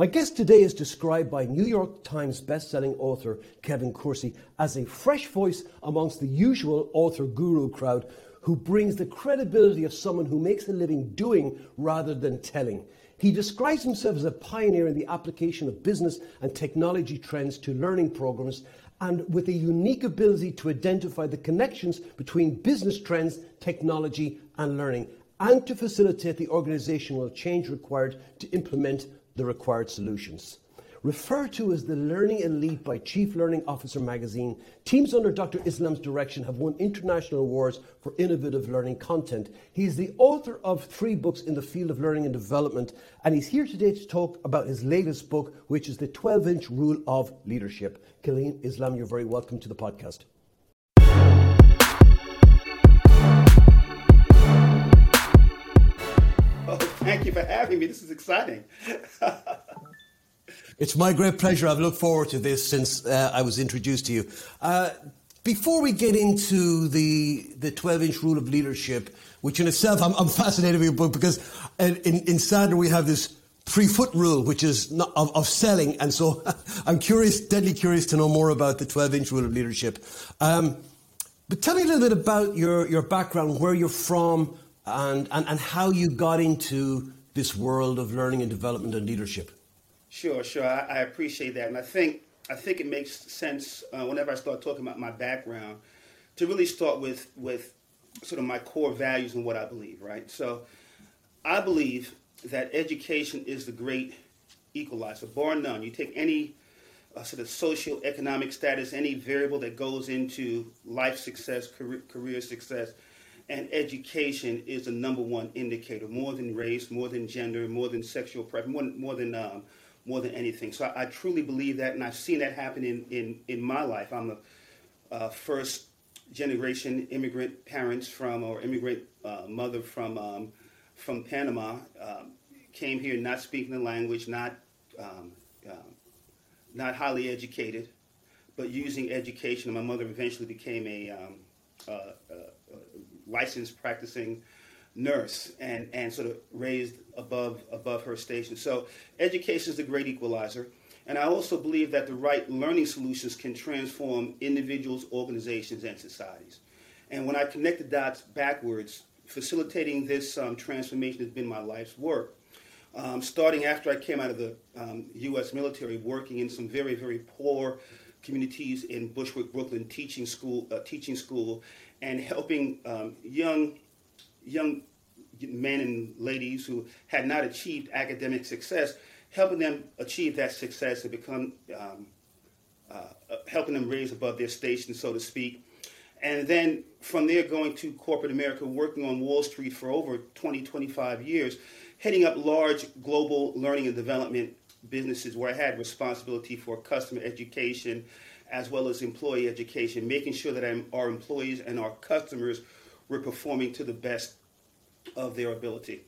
My guest today is described by New York Times bestselling author Kevin Kruse as a fresh voice amongst the usual author guru crowd who brings the credibility of someone who makes a living doing rather than telling. He describes himself as a pioneer in the application of business and technology trends to learning programs and with a unique ability to identify the connections between business trends, technology, and learning, and to facilitate the organizational change required to implement the required solutions. Referred to as the Learning Elite by Chief Learning Officer magazine, teams under Dr. Islam's direction have won international awards for innovative learning content. He is the author of three books in the field of learning and development, and he's here today to talk about his latest book, which is The 12 Inch Rule of Leadership. Kaliym Islam, you're very welcome to the podcast. Thank you for having me. This is exciting. It's my great pleasure. I've looked forward to this since uh, I was introduced to you. Uh, before we get into the the 12 inch rule of leadership, which in itself I'm, I'm fascinated with your book because in, in, in we have this three foot rule, which is not, of, of selling. And so I'm curious, deadly curious to know more about the 12 inch rule of leadership. Um, but tell me a little bit about your, your background, where you're from, and, and, and how you got into this world of learning and development and leadership. Sure, sure. I, I appreciate that, and I think I think it makes sense uh, whenever I start talking about my background to really start with with sort of my core values and what I believe. Right. So, I believe that education is the great equalizer, bar none. You take any uh, sort of social economic status, any variable that goes into life success, career, career success, and education is the number one indicator, more than race, more than gender, more than sexual preference, more, more than um, more than anything. So I, I, truly believe that, and I've seen that happen in, in, in my life. I'm the uh, first generation immigrant parents from, or immigrant uh, mother from, um, from Panama. Um, came here not speaking the language, not, um, uh, not highly educated, but using education. My mother eventually became a um, uh, licensed practicing nurse and, and sort of raised above above her station. So education is the great equalizer. And I also believe that the right learning solutions can transform individuals, organizations, and societies. And when I connect the dots backwards, facilitating this um, transformation has been my life's work. Um, starting after I came out of the um, U.S. military, working in some very, very poor communities in Bushwick, Brooklyn, teaching school, uh, teaching school, and helping um, young young men and ladies who had not achieved academic success, helping them achieve that success and become, um, uh, uh, helping them raise above their station, so to speak. And then from there, going to corporate America, working on Wall Street for over 20, 25 years, heading up large global learning and development businesses where I had responsibility for customer education as well as employee education, making sure that our employees and our customers were performing to the best of their ability.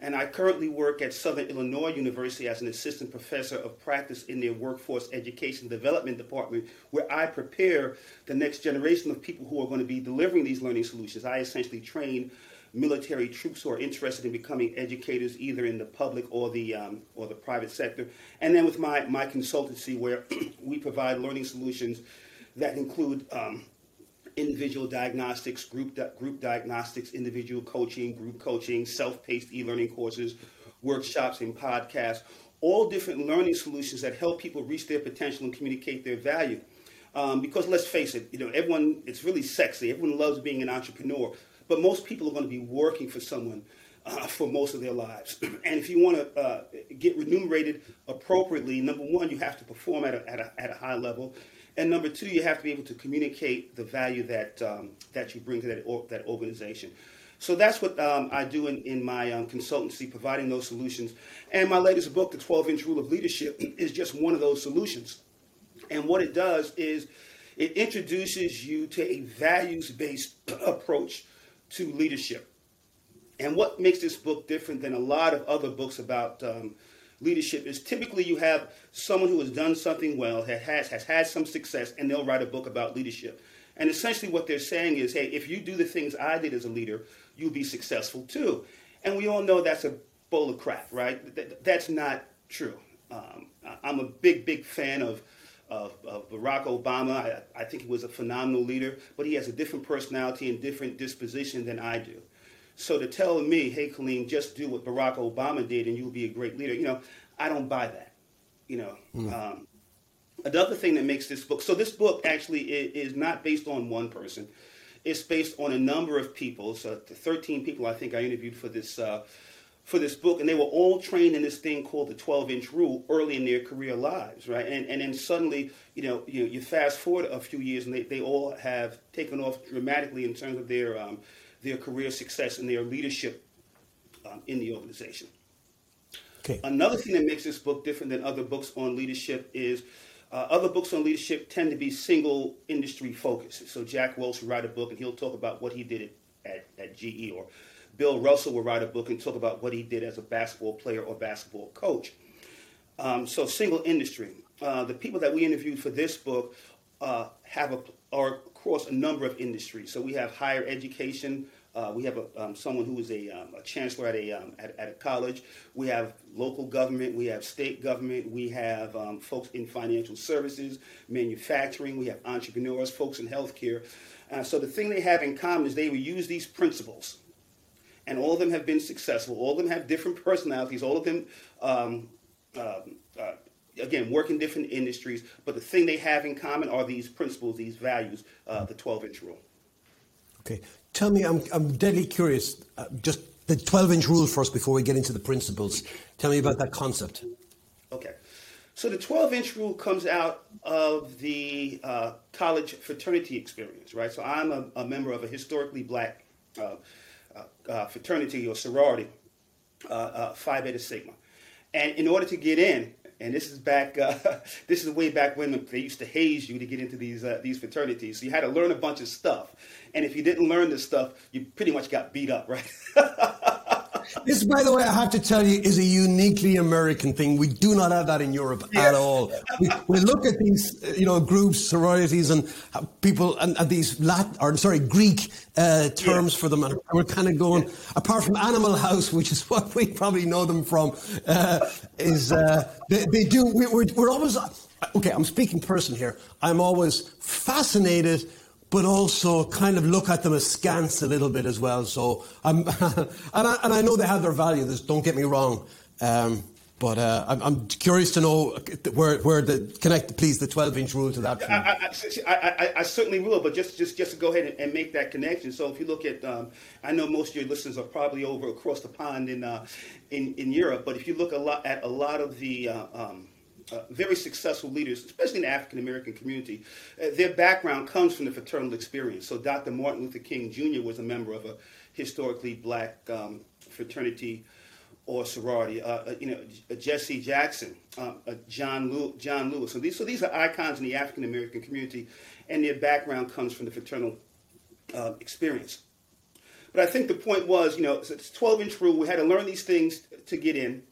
And I currently work at Southern Illinois University as an assistant professor of practice in their workforce education development department, where I prepare the next generation of people who are going to be delivering these learning solutions. I essentially train military troops who are interested in becoming educators, either in the public or the um, or the private sector. And then with my my consultancy, where we provide learning solutions that include um, individual diagnostics, group, di- group diagnostics, individual coaching, group coaching, self paced e learning courses, workshops, and podcasts, all different learning solutions that help people reach their potential and communicate their value. Um, because let's face it, you know, everyone, it's really sexy. Everyone loves being an entrepreneur, but most people are going to be working for someone uh, for most of their lives. and if you want to uh, get remunerated appropriately, number one, you have to perform at a, at a, at a high level. And number two, you have to be able to communicate the value that um, that you bring to that or, that organization. So that's what um, I do in, in my um, consultancy, providing those solutions. And my latest book, The 12 Inch Rule of Leadership, is just one of those solutions. And what it does is it introduces you to a values based approach to leadership. And what makes this book different than a lot of other books about um, leadership is typically you have someone who has done something well, has, has had some success, and they'll write a book about leadership. And essentially what they're saying is, hey, if you do the things I did as a leader, you'll be successful too. And we all know that's a bowl of crap, right? That's not true. Um, I'm a big, big fan of, of, of Barack Obama. I, I, think he was a phenomenal leader, but he has a different personality and different disposition than I do. So to tell me, hey, Kaliym, just do what Barack Obama did and you'll be a great leader, you know, I don't buy that. You know, mm. um, another thing that makes this book so this book actually is, is, not based on one person. It's based on a number of people. So 13 people I think I interviewed for this. Uh, for this book, and they were all trained in this thing called the 12 inch rule early in their career lives, right? And, and then suddenly, you know, you, you fast forward a few years, and they, they all have taken off dramatically in terms of their, um, their career success and their leadership um, in the organization. Okay. Another thing that makes this book different than other books on leadership is uh, other books on leadership tend to be single industry focused. So Jack Welch will write a book and he'll talk about what he did at, at, at GE or Bill Russell will write a book and talk about what he did as a basketball player or basketball coach. Um, so single industry. Uh, the people that we interviewed for this book uh, have a, are across a number of industries. So we have higher education. Uh, we have a, um, someone who is a, um, a chancellor at a, um, at, at, a college. We have local government. We have state government. We have um, folks in financial services, manufacturing. We have entrepreneurs, folks in healthcare. Uh, so the thing they have in common is they will use these principles and all of them have been successful. All of them have different personalities. All of them, um, uh, uh, again, work in different industries. But the thing they have in common are these principles, these values, uh, the 12 inch rule. Okay. Tell me, I'm, I'm deadly curious, uh, just the 12 inch rule first before we get into the principles. Tell me about that concept. Okay. So the 12 inch rule comes out of the uh, college fraternity experience, right? So I'm a, a member of a historically black uh, uh, uh, fraternity or sorority, uh, uh, Phi Beta Sigma. And in order to get in, and this is back, this is way back when they used to haze you to get into these these fraternities. So you had to learn a bunch of stuff, and if you didn't learn this stuff, you pretty much got beat up, right? This, by the way, I have to tell you, is a uniquely American thing. We do not have that in Europe at all. We, we, look at these, you know, groups, sororities, and people, and, and these Latin, or sorry, Greek uh, terms for them, and we're kind of going. Apart from Animal House, which is what we probably know them from, uh, is uh, they, they, do. We, we're, we're always okay. I'm speaking person here. I'm always fascinated but also kind of look at them askance a little bit as well. So, I'm, and, I, and I know they have their value. This, don't get me wrong. Um, but uh, I'm, I'm, curious to know where, where the connect, please, the 12 inch rule to that. I, I, I, I, certainly will, but just, just, just to go ahead and, and make that connection. So if you look at, um, I know most of your listeners are probably over across the pond in, uh, in, in Europe, but if you look a lot at a lot of the uh, um, uh, very successful leaders, especially in the African American community, uh, their background comes from the fraternal experience. So Dr. Martin Luther King Jr. was a member of a historically black um, fraternity or sorority. Uh, uh you know, Jesse Jackson, John, Lew- John Lewis. So these, so these are icons in the African American community, and their background comes from the fraternal experience. But I think the point was, you know, it's 12 inch rule. We had to learn these things to get in.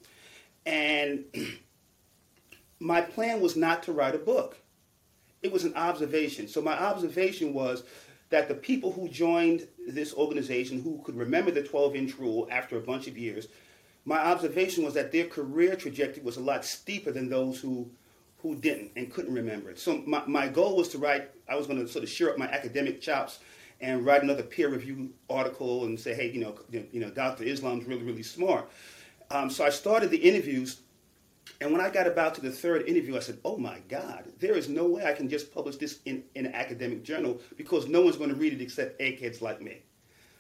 And my plan was not to write a book. It was an observation. So my observation was that the people who joined this organization who could remember the 12 inch rule after a bunch of years, my observation was that their career trajectory was a lot steeper than those who who didn't and couldn't remember it. So my, my goal was to write, I was going to sort of shore up my academic chops and write another peer review article and say, hey, you know, you know, Dr. Islam's really, really smart. Um, so I started the interviews and when I got about to the third interview, I said, oh my God, there is no way I can just publish this in, in an academic journal because no one's going to read it except eggheads like me.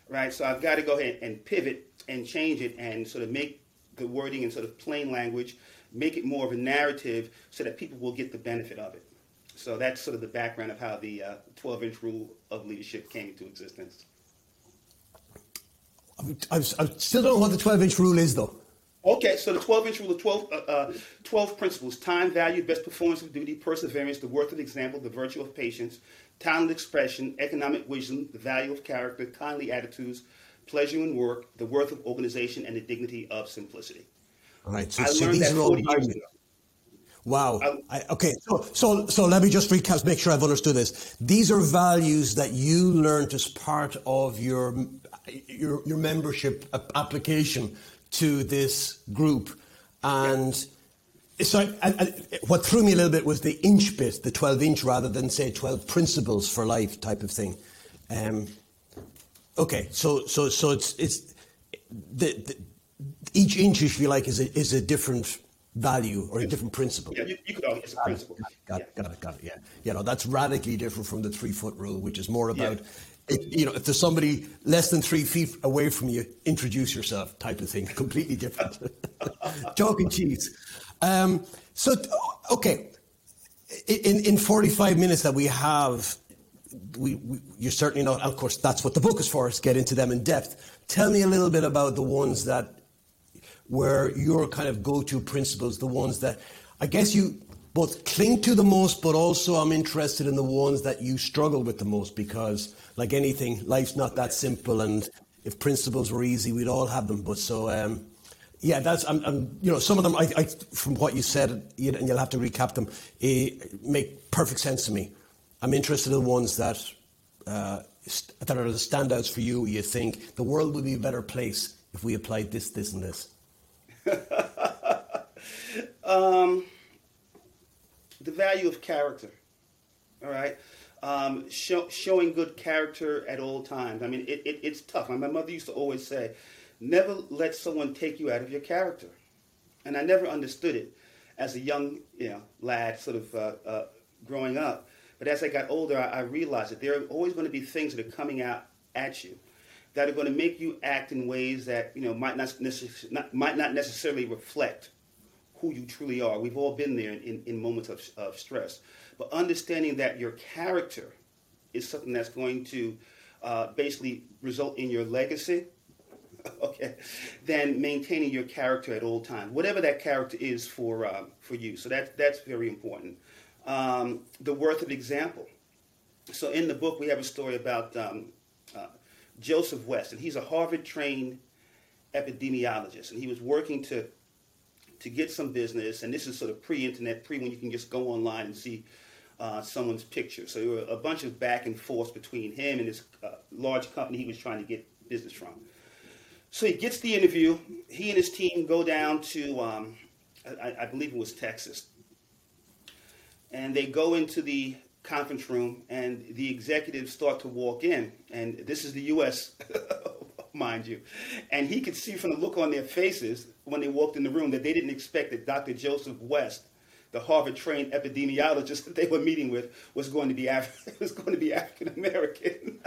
Right? So I've got to go ahead and pivot and change it and sort of make the wording in sort of plain language, make it more of a narrative so that people will get the benefit of it. So that's sort of the background of how the uh, 12 inch rule of leadership came into existence. I, I still don't know what the 12 inch rule is, though. Okay, so the 12 inch rule of 12, uh, uh, 12 principles time, value, best performance of duty, perseverance, the worth of example, the virtue of patience, talent expression, economic wisdom, the value of character, kindly attitudes, pleasure in work, the worth of organization, and the dignity of simplicity. All right, so, I so these are all Wow. I, okay, so, so so let me just recap, make sure I've understood this. These are values that you learned as part of your your, your membership application to this group. And So I, I, what threw me a little bit was the inch bit, the 12 inch rather than say 12 principles for life type of thing. Um, okay, so so so it's it's the, the, each inch, if you like, is a, is a different value or a different principle. Yeah, you, you could argue it's a principle. Got it, got it, got it, yeah. You know, that's radically different from the three foot rule, which is more about, yeah. You know, if there's somebody less than three feet away from you, introduce yourself type of thing. Completely different. Chalk and cheese. Um, so, okay, in, in 45 minutes that we have, we, we, you're certainly not, of course, that's what the book is for, is get into them in depth. Tell me a little bit about the ones that were your kind of go-to principles, the ones that I guess you both cling to the most, but also I'm interested in the ones that you struggle with the most because, like anything, life's not that simple. And if principles were easy, we'd all have them. But so, um, yeah, that's I'm, I'm, you know some of them. I, I from what you said, and you'll have to recap them. Eh, make perfect sense to me. I'm interested in the ones that uh, that are the standouts for you. You think the world would be a better place if we applied this, this, and this. um, the value of character. All right. Um, show, showing good character at all times. I mean, it, it, it's tough. My mother used to always say, never let someone take you out of your character. And I never understood it as a young you know, lad, sort of uh, uh, growing up. But as I got older, I, I realized that there are always going to be things that are coming out at you that are going to make you act in ways that you know might not, necess- not might not necessarily reflect who you truly are. We've all been there in, in moments of, of stress, but understanding that your character is something that's going to uh, basically result in your legacy. okay, then maintaining your character at all times, whatever that character is for uh, for you. So that's that's very important. Um, the worth of example. So in the book, we have a story about um, uh, Joseph West, and he's a Harvard trained epidemiologist, and he was working to to get some business, and this is sort of pre-internet, pre when you can just go online and see uh, someone's picture. So there were a bunch of back and forth between him and this uh, large company he was trying to get business from. So he gets the interview. He and his team go down to, um, I, I, believe it was Texas, and they go into the conference room, and the executives start to walk in, and this is the U.S. mind you, and he could see from the look on their faces when they walked in the room that they didn't expect that Dr. Joseph West, the Harvard-trained epidemiologist that they were meeting with, was going to be Af- was going to be African American.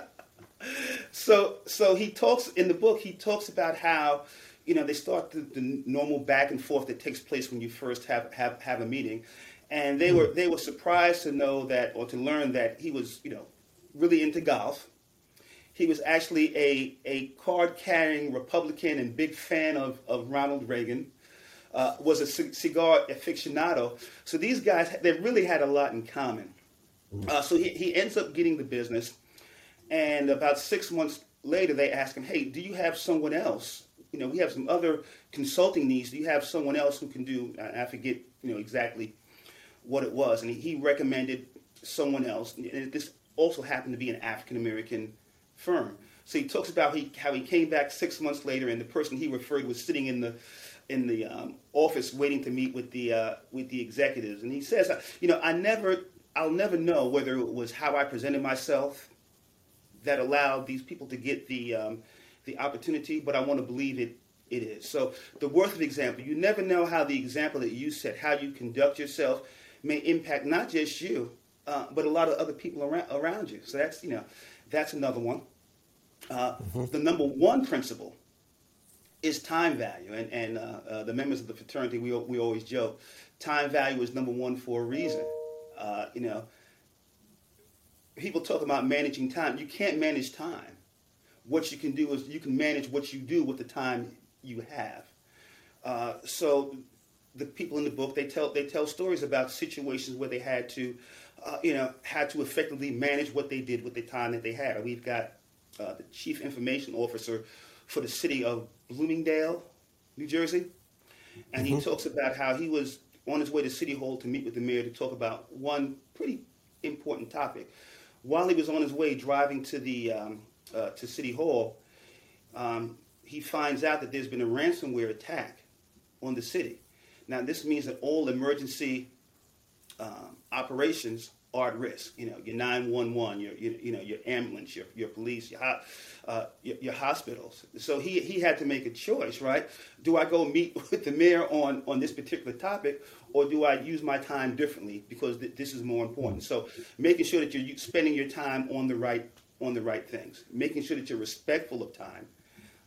so, so he talks in the book. He talks about how you know they start the, the normal back and forth that takes place when you first have have, have a meeting and they were they were surprised to know that or to learn that he was you know really into golf. He was actually a, a card carrying Republican and big fan of, of Ronald Reagan. Uh, was a c- cigar aficionado. So these guys they really had a lot in common. Uh, so he, he ends up getting the business, and about six months later they ask him, "Hey, do you have someone else? You know, we have some other consulting needs. Do you have someone else who can do? I forget, you know, exactly what it was, and he recommended someone else. And this also happened to be an African American firm. So he talks about he, how he came back six months later, and the person he referred was sitting in the in the um, office waiting to meet with the uh, with the executives. And he says, you know, I never, I'll never know whether it was how I presented myself that allowed these people to get the um, the opportunity, but I want to believe it it is. So the worth of example, you never know how the example that you set, how you conduct yourself, may impact not just you, uh, but a lot of other people around, around you. So that's, you know, that's another one. Uh, mm-hmm. The number one principle is time value. And, and uh, uh, the members of the fraternity, we, we always joke, time value is number one for a reason. Uh, you know, people talk about managing time. You can't manage time. What you can do is you can manage what you do with the time you have. Uh, so the people in the book they tell they tell stories about situations where they had to, uh, you know, had to effectively manage what they did with the time that they had. We've got uh, the chief information officer for the city of Bloomingdale, New Jersey, and mm-hmm. he talks about how he was on his way to City Hall to meet with the mayor to talk about one pretty important topic. While he was on his way driving to the um, uh, to City Hall, um, he finds out that there's been a ransomware attack on the city. Now, this means that all emergency um, operations are at risk. You know, your 911, your, your you know your ambulance, your, your police, your, uh, your, your hospitals. So he he had to make a choice, right? Do I go meet with the mayor on on this particular topic, or do I use my time differently because th- this is more important? So making sure that you're spending your time on the right on the right things, making sure that you're respectful of time.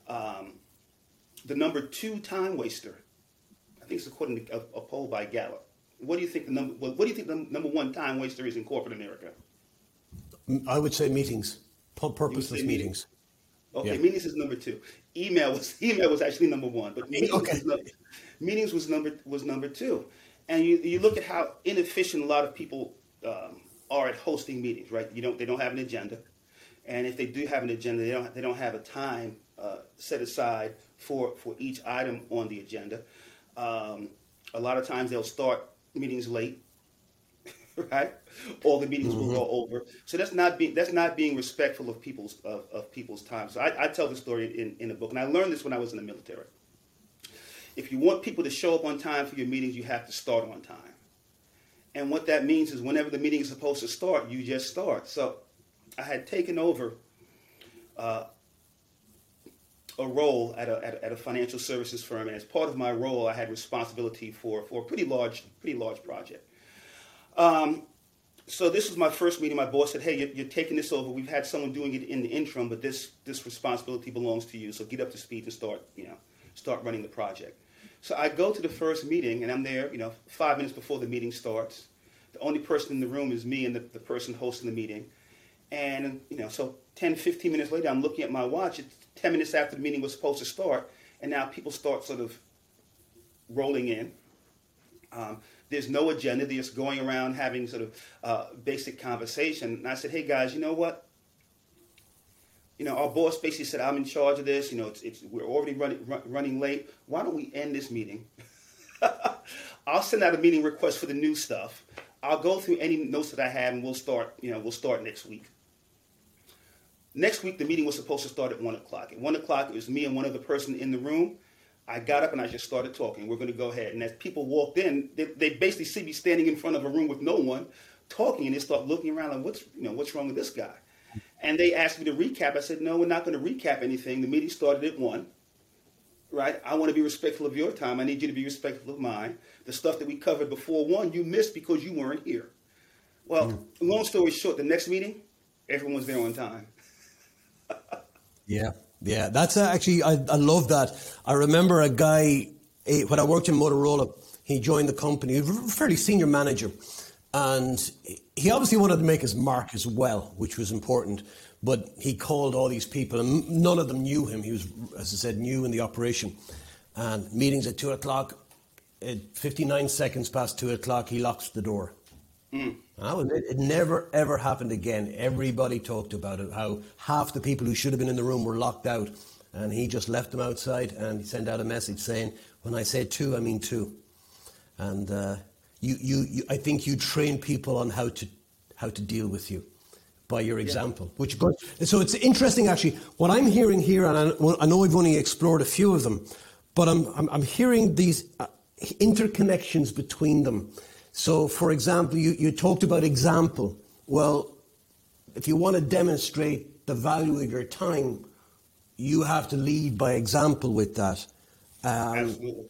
Um, the number two time waster, I think it's according to a, a poll by Gallup what do you think the number? What do you think the number one time waster is in corporate America? I would say meetings, purposeless meetings. meetings. Okay, yeah. meetings is number two. Email was email was actually number one, but meetings, okay. was, number, meetings was number was number two. And you, you look at how inefficient a lot of people um, are at hosting meetings, right? You don't they don't have an agenda, and if they do have an agenda, they don't they don't have a time uh, set aside for for each item on the agenda. Um, a lot of times they'll start meetings late, right? All the meetings mm-hmm. will go over. So that's not being that's not being respectful of people's of, of people's time. So I, I tell the story in, in the book, and I learned this when I was in the military. If you want people to show up on time for your meetings, you have to start on time. And what that means is whenever the meeting is supposed to start, you just start. So I had taken over uh, a role at a, at a, at, a, financial services firm, and as part of my role, I had responsibility for, for a pretty large, pretty large project. Um, so this was my first meeting. My boss said, "Hey, you're, you're, taking this over. We've had someone doing it in the interim, but this this responsibility belongs to you. So get up to speed and start, you know, start running the project." So I go to the first meeting, and I'm there, you know, five minutes before the meeting starts. The only person in the room is me and the, the person hosting the meeting. And, you know, so 10, 15 minutes later, I'm looking at my watch. It's 10 minutes after the meeting was supposed to start, and now people start sort of rolling in. Um, there's no agenda. They're just going around having sort of uh, basic conversation. And I said, hey guys, you know what? You know, our boss basically said, I'm in charge of this. You know, it's, it's we're already running, run, running late. Why don't we end this meeting? I'll send out a meeting request for the new stuff. I'll go through any notes that I have, and we'll start. You know, we'll start next week. Next week, the meeting was supposed to start at 1 o'clock. At 1 o'clock, it was me and one other person in the room. I got up and I just started talking. We're going to go ahead. And as people walked in, they, they basically see me standing in front of a room with no one talking, and they start looking around like, what's, you know, what's wrong with this guy? And they asked me to recap. I said, no, we're not going to recap anything. The meeting started at 1 right? I want to be respectful of your time. I need you to be respectful of mine. The stuff that we covered before one, you missed because you weren't here. Well, mm. long story short, the next meeting, everyone was there on time yeah, yeah, that's actually I, I love that. I remember a guy when I worked in Motorola. He joined the company, fairly senior manager, and he obviously wanted to make his mark as well, which was important. But he called all these people, and none of them knew him. He was, as I said, new in the operation. And meetings at two o'clock. At 59 seconds past two o'clock, he locks the door. Mm. It, it never ever happened again. Everybody talked about it. How half the people who should have been in the room were locked out, and he just left them outside and he sent out a message saying, "When I say two, I mean two. And uh, you, you, you, I think you train people on how to how to deal with you by your example. Yeah. Which goes, so it's interesting actually. What I'm hearing here, and I, I know we've only explored a few of them, but I'm I'm, I'm hearing these uh, interconnections between them. So, for example, you, you talked about example. Well, if you want to demonstrate the value of your time, you have to lead by example with that. Um, Absolutely.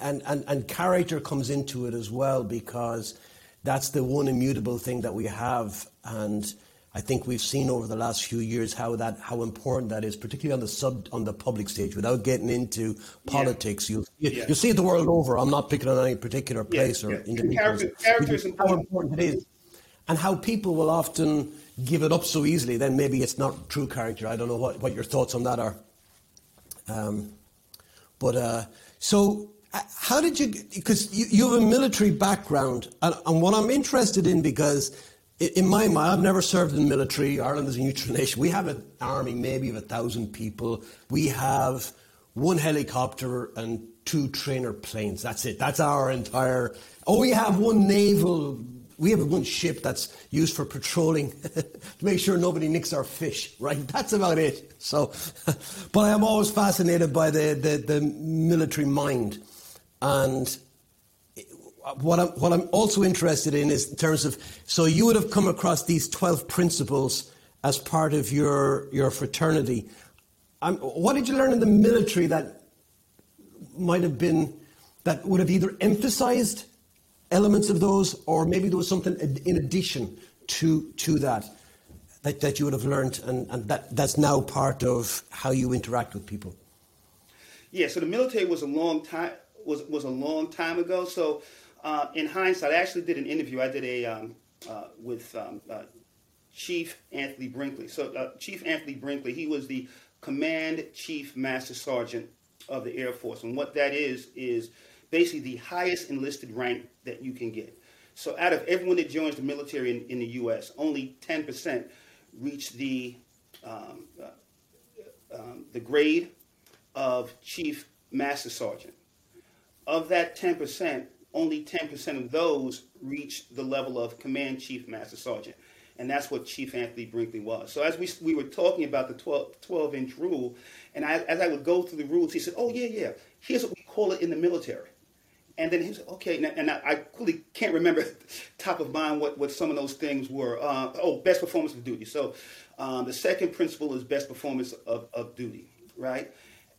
And, and, and character comes into it as well because that's the one immutable thing that we have. And I think we've seen over the last few years how that how important that is, particularly on the sub on the public stage. Without getting into politics, yeah. you'll you, yeah. you'll see it the world over. I'm not picking on any particular place yeah. or individuals. Character, how important it is, and how people will often give it up so easily. Then maybe it's not true character. I don't know what, what your thoughts on that are. Um, but uh, so uh, how did you? Because you, you have a military background, and, and what I'm interested in because in my mind, I've never served in the military. Ireland is a neutral nation. We have an army, maybe of a thousand people. We have one helicopter and two trainer planes. That's it. That's our entire. Oh, we have one naval. We have one ship that's used for patrolling to make sure nobody nicks our fish. Right. That's about it. So, but I am always fascinated by the the, the military mind, and what I'm what I'm also interested in is in terms of so you would have come across these twelve principles as part of your your fraternity. What did you learn in the military that might have been that would have either emphasized elements of those, or maybe there was something in addition to to that that, that you would have learned, and, and that that's now part of how you interact with people. Yeah, so the military was a long time was was a long time ago. So uh, in hindsight, I actually did an interview. I did a um, uh, with um, uh, Chief Anthony Brinkley. So uh, Chief Anthony Brinkley, he was the Command Chief Master Sergeant of the Air Force, and what that is is basically the highest enlisted rank that you can get. So out of everyone that joins the military in, in the U.S., only 10% reach the um, uh, um, the grade of Chief Master Sergeant. Of that 10%, only 10% of those reach the level of Command Chief Master Sergeant. And that's what Chief Anthony Brinkley was. So as we, we were talking about the 12, 12 inch rule, and I, as I would go through the rules, he said, oh, yeah, yeah, here's what we call it in the military. And then he said, okay, and I, I really can't remember top of mind what, what some of those things were. Uh, oh, best performance of duty. So um, the second principle is best performance of, of duty, right?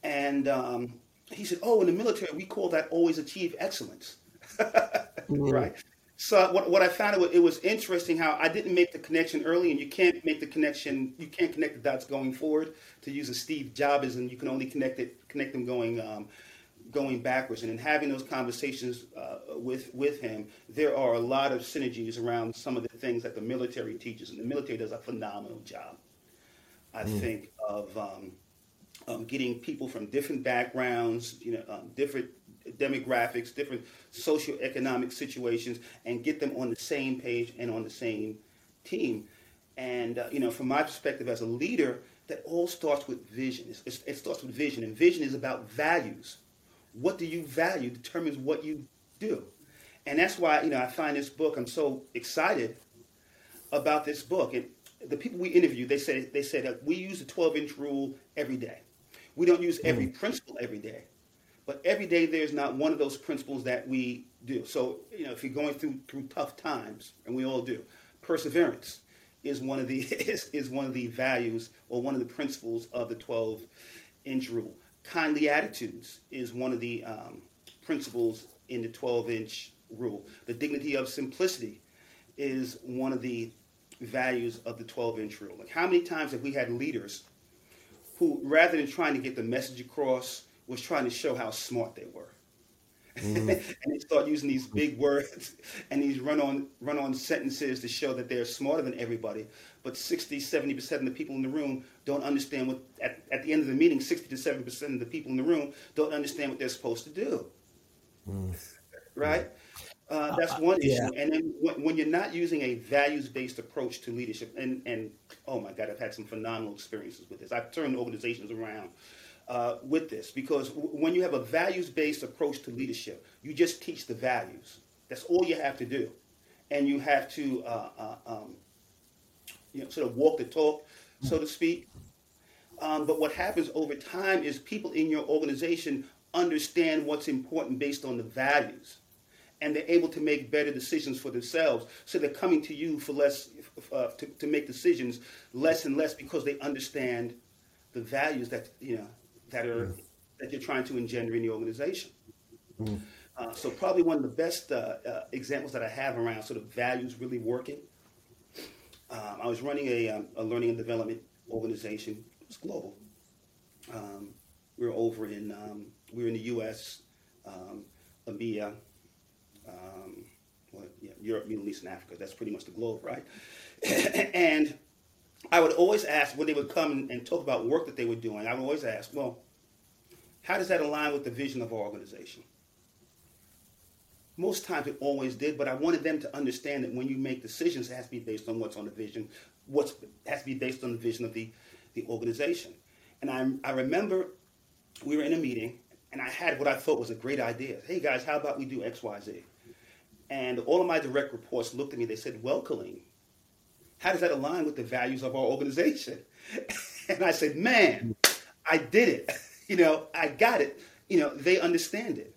And um, he said, oh, in the military, we call that always achieve excellence, mm-hmm. right? So what, what I found it was interesting how I didn't make the connection early, and you can't make the connection. You can't connect the dots going forward. To use a Steve Jobs, and you can only connect it connect them going um, going backwards. And in having those conversations uh, with with him, there are a lot of synergies around some of the things that the military teaches, and the military does a phenomenal job. I mm. think of um, um, getting people from different backgrounds, you know, um, different demographics, different socioeconomic situations, and get them on the same page and on the same team. And uh, you know, from my perspective as a leader, that all starts with vision. It's, it starts with vision, and vision is about values. What do you value determines what you do, and that's why you know I find this book. I'm so excited about this book, and the people we interviewed, they said they said that we use the 12 inch rule every day. We don't use every mm. principle every day, but every day there's not one of those principles that we do. So, you know, if you're going through through tough times, and we all do, perseverance is one of the is, is one of the values or one of the principles of the 12 inch rule. Kindly attitudes is one of the um, principles in the 12 inch rule. The dignity of simplicity is one of the values of the 12 inch rule. Like, how many times have we had leaders who, rather than trying to get the message across, was trying to show how smart they were. Mm. and they start using these big words and these run-on run-on sentences to show that they're smarter than everybody. But 60, 70% of the people in the room don't understand what, at, at the end of the meeting, 60 to 70% of the people in the room don't understand what they're supposed to do. Mm. Right? Uh, that's uh, one issue. Yeah. And then when, when, you're not using a values-based approach to leadership, and, and oh my God, I've had some phenomenal experiences with this. I've turned organizations around uh, with this because w- when you have a values-based approach to leadership, you just teach the values. That's all you have to do, and you have to, uh, uh um, you know, sort of walk the talk, so to speak. Um, but what happens over time is people in your organization understand what's important based on the values and they're able to make better decisions for themselves. So they're coming to you for less uh, to, to make decisions less and less because they understand the values that you know that are mm. that you're trying to engender in the organization. Mm. Uh, so probably one of the best uh, uh examples that I have around sort of values really working. Um, I was running a, um, a, learning and development organization. It was global. Um, we were over in um, we were in the U.S. Um, EMEA, um, well, yeah, Europe, Middle East, and Africa. That's pretty much the globe, right? and I would always ask when they would come and talk about work that they were doing, I would always ask, well, how does that align with the vision of our organization? Most times it always did, but I wanted them to understand that when you make decisions, it has to be based on what's on the vision, what has to be based on the vision of the, the organization. And I, I remember we were in a meeting, and I had what I thought was a great idea. Hey guys, how about we do X, Y, Z? And all of my direct reports looked at me. They said, "Well, Kaliym, how does that align with the values of our organization?" and I said, "Man, I did it. you know, I got it. You know, they understand it."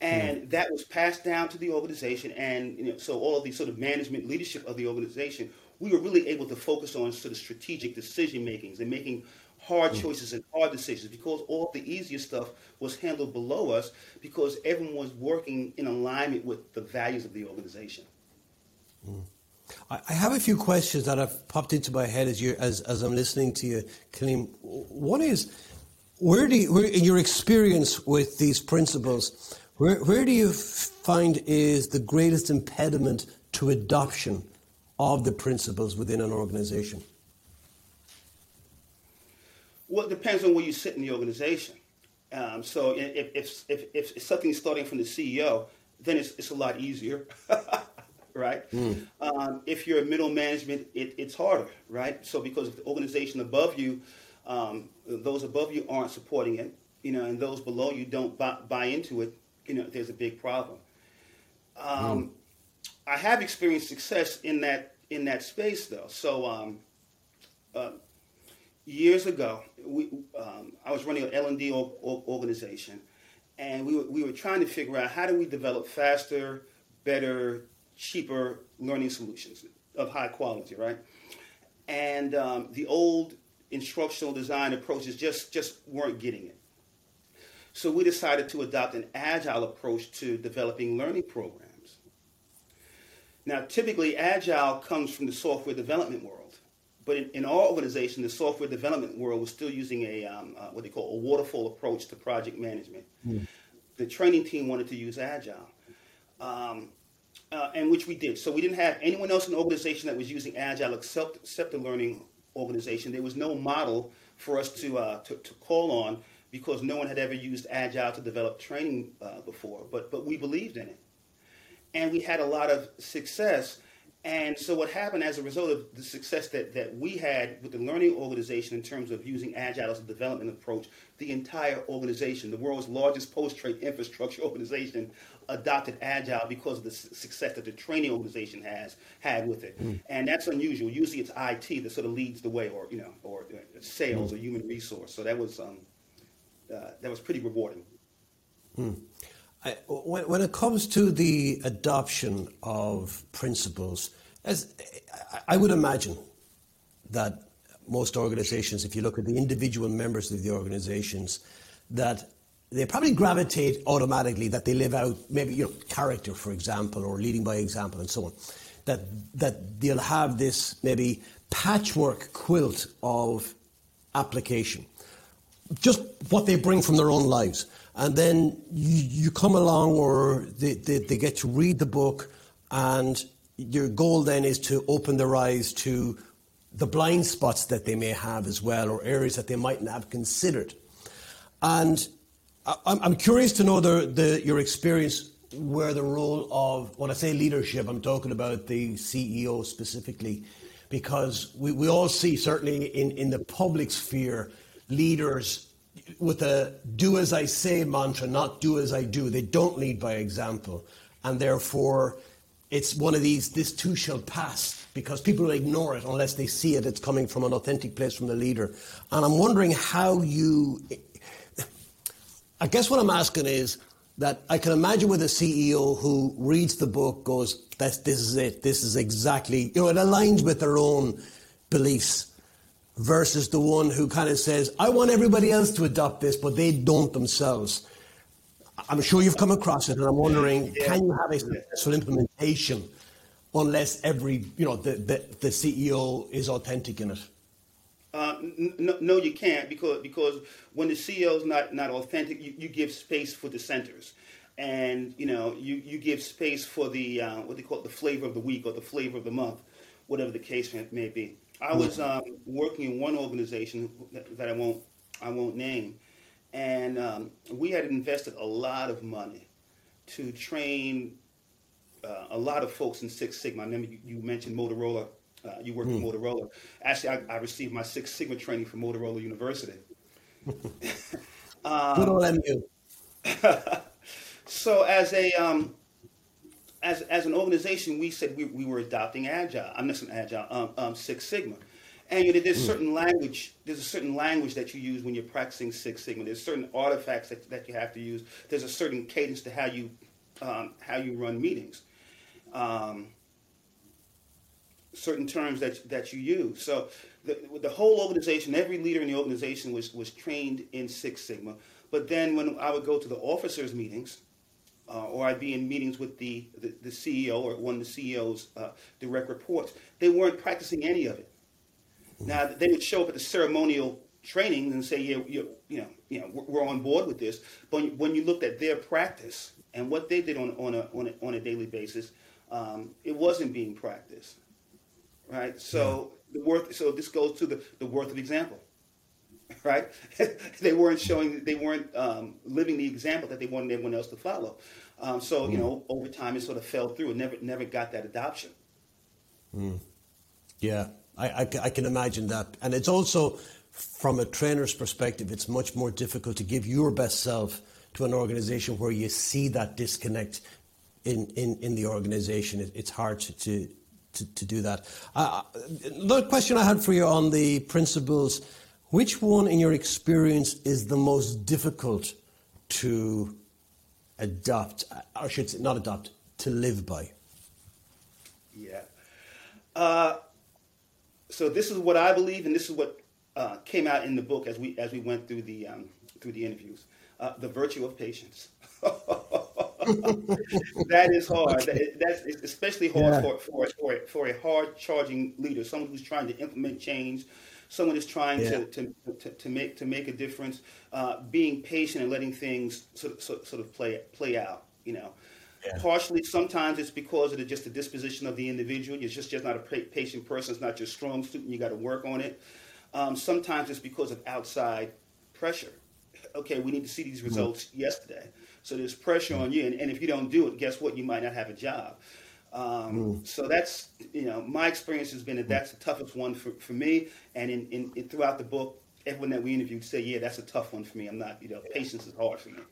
and mm. that was passed down to the organization. And you know, so all of the sort of management leadership of the organization, we were really able to focus on sort of strategic decision makings and making hard mm. choices and hard decisions because all the easier stuff was handled below us because everyone was working in alignment with the values of the organization. Mm. I have a few questions that have popped into my head as I'm listening to you, Kaliym. One is, where do you, in your experience with these principles, where, where do you find is the greatest impediment to adoption of the principles within an organization? Well, it depends on where you sit in the organization. Um, so if, if, if, if something's starting from the CEO, then it's, it's a lot easier. right? Mm. Um, if you're middle management, it, it's harder, right? So because the organization above you, um, those above you aren't supporting it, you know, and those below you don't buy, buy into it, you know, there's a big problem. Um, mm. I have experienced success in that in that space though. So um, uh, years ago, we, um, I was running an L and D organization, and we were, we were trying to figure out how do we develop faster, better, cheaper learning solutions of high quality, right? And um, the old instructional design approaches just, just weren't getting it. So we decided to adopt an agile approach to developing learning programs. Now, typically, agile comes from the software development world. But in, in our organization, the software development world was still using a um, uh, what they call a waterfall approach to project management. Mm. The training team wanted to use agile. Um, uh, and which we did. So we didn't have anyone else in the organization that was using Agile except, except the learning organization. There was no model for us to, uh, to, to, call on because no one had ever used Agile to develop training uh, before. But, but we believed in it. And we had a lot of success. And so what happened as a result of the success that, that we had with the learning organization in terms of using Agile as a development approach, the entire organization, the world's largest post-trade infrastructure organization, adopted Agile because of the success that the training organization has had with it. Mm. And that's unusual. Usually it's IT that sort of leads the way or, you know, or uh, sales mm. or human resource. So that was, um, uh, that was pretty rewarding. Mm. I, when, when it comes to the adoption of principles, as I would imagine that most organizations, if you look at the individual members of the organizations, that they probably gravitate automatically that they live out maybe you know character, for example, or leading by example, and so on. That that they'll have this maybe patchwork quilt of application, just what they bring from their own lives, and then you, you come along or they, they, they get to read the book, and your goal then is to open their eyes to the blind spots that they may have as well, or areas that they mightn't have considered. And I'm curious to know your experience where the role of, when I say leadership, I'm talking about the CEO specifically, because we, all see, certainly in, in the public sphere, leaders with a do as I say mantra, not do as I do. They don't lead by example. And therefore, it's one of these, this too shall pass, because people will ignore it unless they see it. It's coming from an authentic place from the leader. And I'm wondering how you I guess what I'm asking is that I can imagine with a CEO who reads the book, goes, this, this is it, this is exactly, you know, it aligns with their own beliefs versus the one who kind of says, I want everybody else to adopt this, but they don't themselves. I'm sure you've come across it, and I'm wondering, yeah. can you have a successful implementation unless every, you know, the, the, the CEO is authentic in it? Uh, no, no, you can't because because when the CEO is not not authentic, you, you give space for dissenters, and you know you, you give space for the uh, what they call it, the flavor of the week or the flavor of the month, whatever the case may be. I was um, working in one organization that, that, I won't I won't name, and um, we had invested a lot of money to train uh, a lot of folks in Six Sigma. I remember you, you mentioned Motorola uh, you work mm. for Motorola. Actually, I, I, received my Six Sigma training from Motorola University. um, Good old MU. so as a um, as as an organization, we said we, we were adopting Agile. I'm not an Agile, um, um, Six Sigma, And you know, there's mm. certain language. There's a certain language that you use when you're practicing Six Sigma. There's certain artifacts that, that you have to use. There's a certain cadence to how you um, how you run meetings. Um, certain terms that that you use. So the the whole organization, every leader in the organization was was trained in Six Sigma. But then when I would go to the officers' meetings, uh, or I'd be in meetings with the, the, the CEO or one of the CEO's uh, direct reports, they weren't practicing any of it. Now they would show up at the ceremonial trainings and say, "Yeah, you, you know, you know, we're on board with this." But when you looked at their practice and what they did on on a on a, on a daily basis, um, it wasn't being practiced, right? So yeah. the worth. So this goes to the the worth of example, right? they weren't showing. They weren't um, living the example that they wanted everyone else to follow. Um, so mm. you know, over time, it sort of fell through. It never never got that adoption. Mm. Yeah, I, I, I can imagine that. And it's also, from a trainer's perspective, it's much more difficult to give your best self to an organization where you see that disconnect in, in, in the organization. It, it's hard to, to, to, to do that. Uh, another question I had for you on the principles which one, in your experience, is the most difficult to adopt, or should say, not adopt, to live by? Yeah. Uh, so this is what I believe, and this is what uh, came out in the book as we as we went through the um, through the interviews. Uh, the virtue of patience. that is hard. Okay. That, that's especially hard yeah. for, for, for, for a hard charging leader, someone who's trying to implement change, someone who's trying yeah. to, to, to, to, make to make a difference. Uh, being patient and letting things sort of, sort, sort of play play out. You know, yeah. Partially, sometimes it's because of the, just the disposition of the individual. You're just, just not a patient person. It's not your strong suit, and you got to work on it. Um, sometimes it's because of outside pressure. Okay, we need to see these mm-hmm. results mm-hmm. yesterday. So there's pressure on you, and, and, if you don't do it, guess what? You might not have a job. Um. So that's you know my experience has been that that's the toughest one for, for me. And in, in, in throughout the book, everyone that we interviewed said, yeah, that's a tough one for me. I'm not you know patience is hard for me.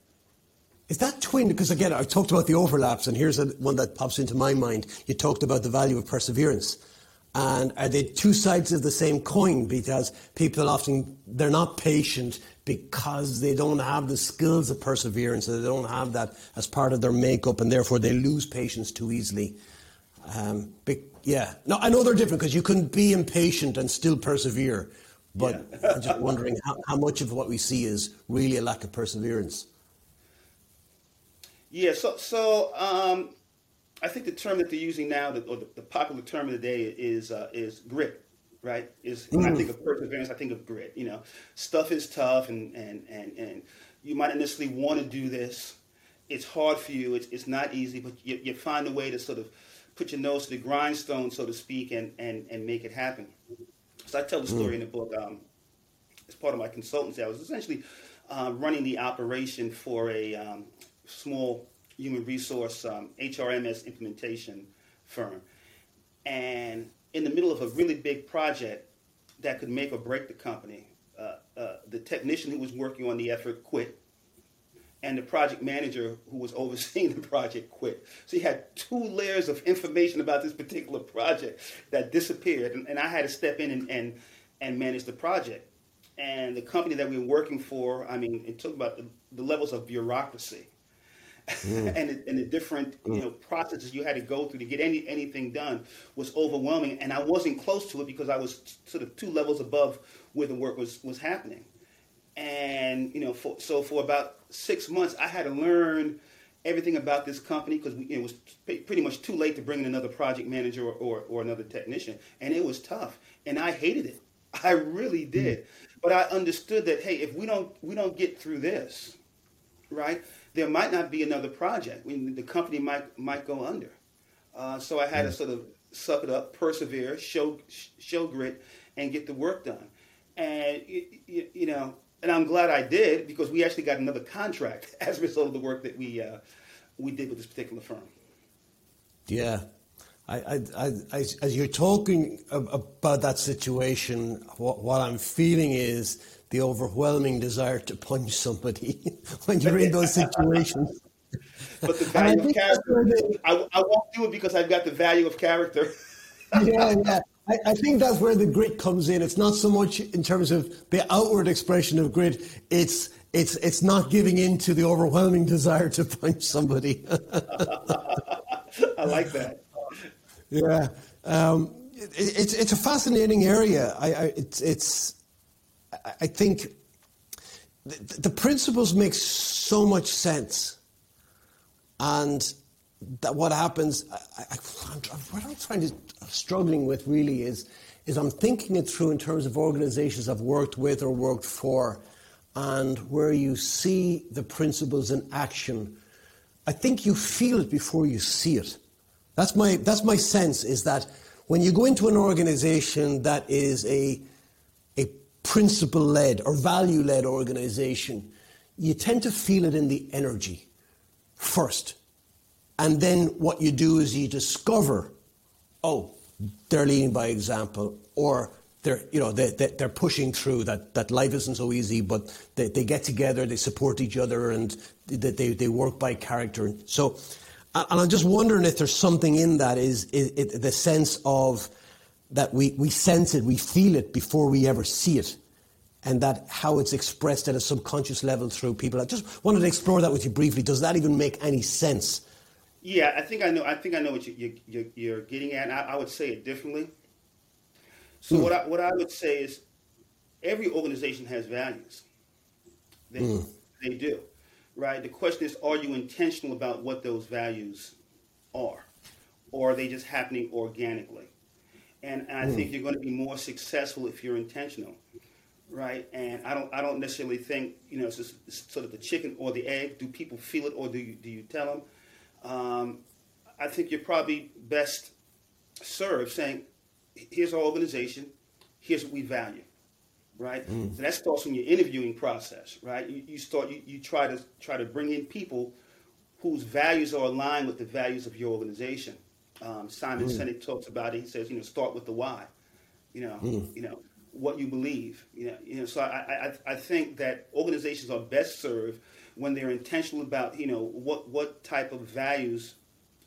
Is that twin? Because again, I talked about the overlaps, and here's a, one that pops into my mind. You talked about the value of perseverance. And are they two sides of the same coin? Because people often, they're not patient because they don't have the skills of perseverance, they don't have that as part of their makeup, and therefore they lose patience too easily. Um, yeah, no, I know they're different because you can be impatient and still persevere. But yeah. I'm just wondering how, how much of what we see is really a lack of perseverance. Yeah, so so um, I think the term that they're using now, or the, the popular term of the day, is uh, is grit, right? Is mm. I think of perseverance, I think of grit. You know, stuff is tough, and and and and you might not necessarily want to do this. It's hard for you. It's it's not easy, but you, you find a way to sort of put your nose to the grindstone, so to speak, and and and make it happen. So I tell the story mm. in the book. Um, as part of my consultancy, I was essentially uh, running the operation for a um, small human resource um, HRMS implementation firm. And in the middle of a really big project that could make or break the company, uh, uh, the technician who was working on the effort quit, and the project manager who was overseeing the project quit. So you had two layers of information about this particular project that disappeared, and, and I had to step in and, and, and manage the project. And the company that we were working for, I mean, it took about the, the levels of bureaucracy mm. and, the, and the different mm. you know processes you had to go through to get any anything done was overwhelming. And I wasn't close to it because I was sort of two levels above where the work was was happening. And you know, for, so for about six months, I had to learn everything about this company because it was pretty much too late to bring in another project manager or, or, or, another technician, and it was tough, and I hated it. I really did, mm. but I understood that hey, if we don't we don't get through this, right, there might not be another project. I mean, the company might might go under. Uh, so I had to sort of suck it up, persevere, show show grit, and get the work done. And you, you know, and I'm glad I did because we actually got another contract as a result of the work that we uh, we did with this particular firm. Yeah, I, I, I, as you're talking about that situation, what, what I'm feeling is the overwhelming desire to punch somebody when you're in those situations. But the value of character, I, I won't do it because I've got the value of character. yeah, yeah. I, I, think that's where the grit comes in. It's not so much in terms of the outward expression of grit. It's it's it's not giving in to the overwhelming desire to punch somebody. I like that. Yeah, um, it, it's it's a fascinating area. I, I it's it's I think the, principles make so much sense, and that what happens. I, I, what I'm trying to struggling with really is is I'm thinking it through in terms of organizations I've worked with or worked for, and where you see the principles in action. I think you feel it before you see it. That's my that's my sense is that when you go into an organization that is a principle led or value led organization, you tend to feel it in the energy first. And then what you do is you discover, oh, they're leading by example, or they're, you know, they, they, are pushing through that, that life isn't so easy, but they, they get together, they support each other, and they, they, they work by character. So, and I'm just wondering if there's something in that is, is, is the sense of that we, we sense it, we feel it before we ever see it and that how it's expressed at a subconscious level through people. I just wanted to explore that with you briefly. Does that even make any sense? Yeah, I think I know. I think I know what you, you, you're getting at. I, I, would say it differently. So mm. what I what I would say is, every organization has values. They mm. they do, right? The question is, are you intentional about what those values are, or are they just happening organically? And, and I mm. think you're going to be more successful if you're intentional, right? And I don't I don't necessarily think you know it's, just, it's sort of the chicken or the egg. Do people feel it, or do you do you tell them? um, I think you're probably best served saying, here's our organization, here's what we value, right? Mm. So that starts from your interviewing process, right? You, you start, you, you try to try to bring in people whose values are aligned with the values of your organization. Um, Simon mm. Sinek talks about it. He says, you know, start with the why. You know, mm. you know what you believe. You know, you know. So I, I, I think that organizations are best served when they're intentional about you know what what type of values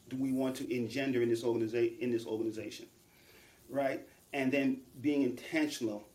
do we want to engender in this organization in this organization right and then being intentional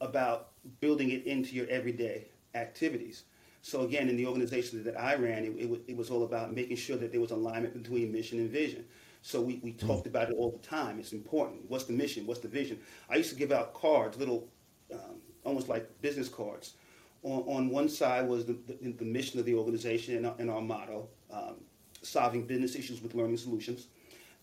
about building it into your everyday activities so again in the organization that i ran it, it, it was all about making sure that there was alignment between mission and vision so we, we hmm. talked about it all the time it's important what's the mission what's the vision i used to give out cards little um, almost like business cards on, on one side was the, the, the, mission of the organization and our, and our motto, um, solving business issues with learning solutions.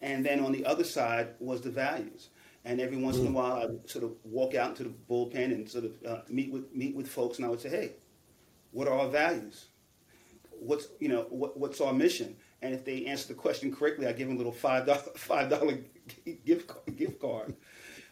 And then on the other side was the values. And every once in a mm. while, I'd sort of walk out into the bullpen and sort of uh, meet with meet with folks, and I would say, "Hey, what are our values? What's you know what, what's our mission?" And if they answer the question correctly, I give them a little five dollar five dollar gift gift card.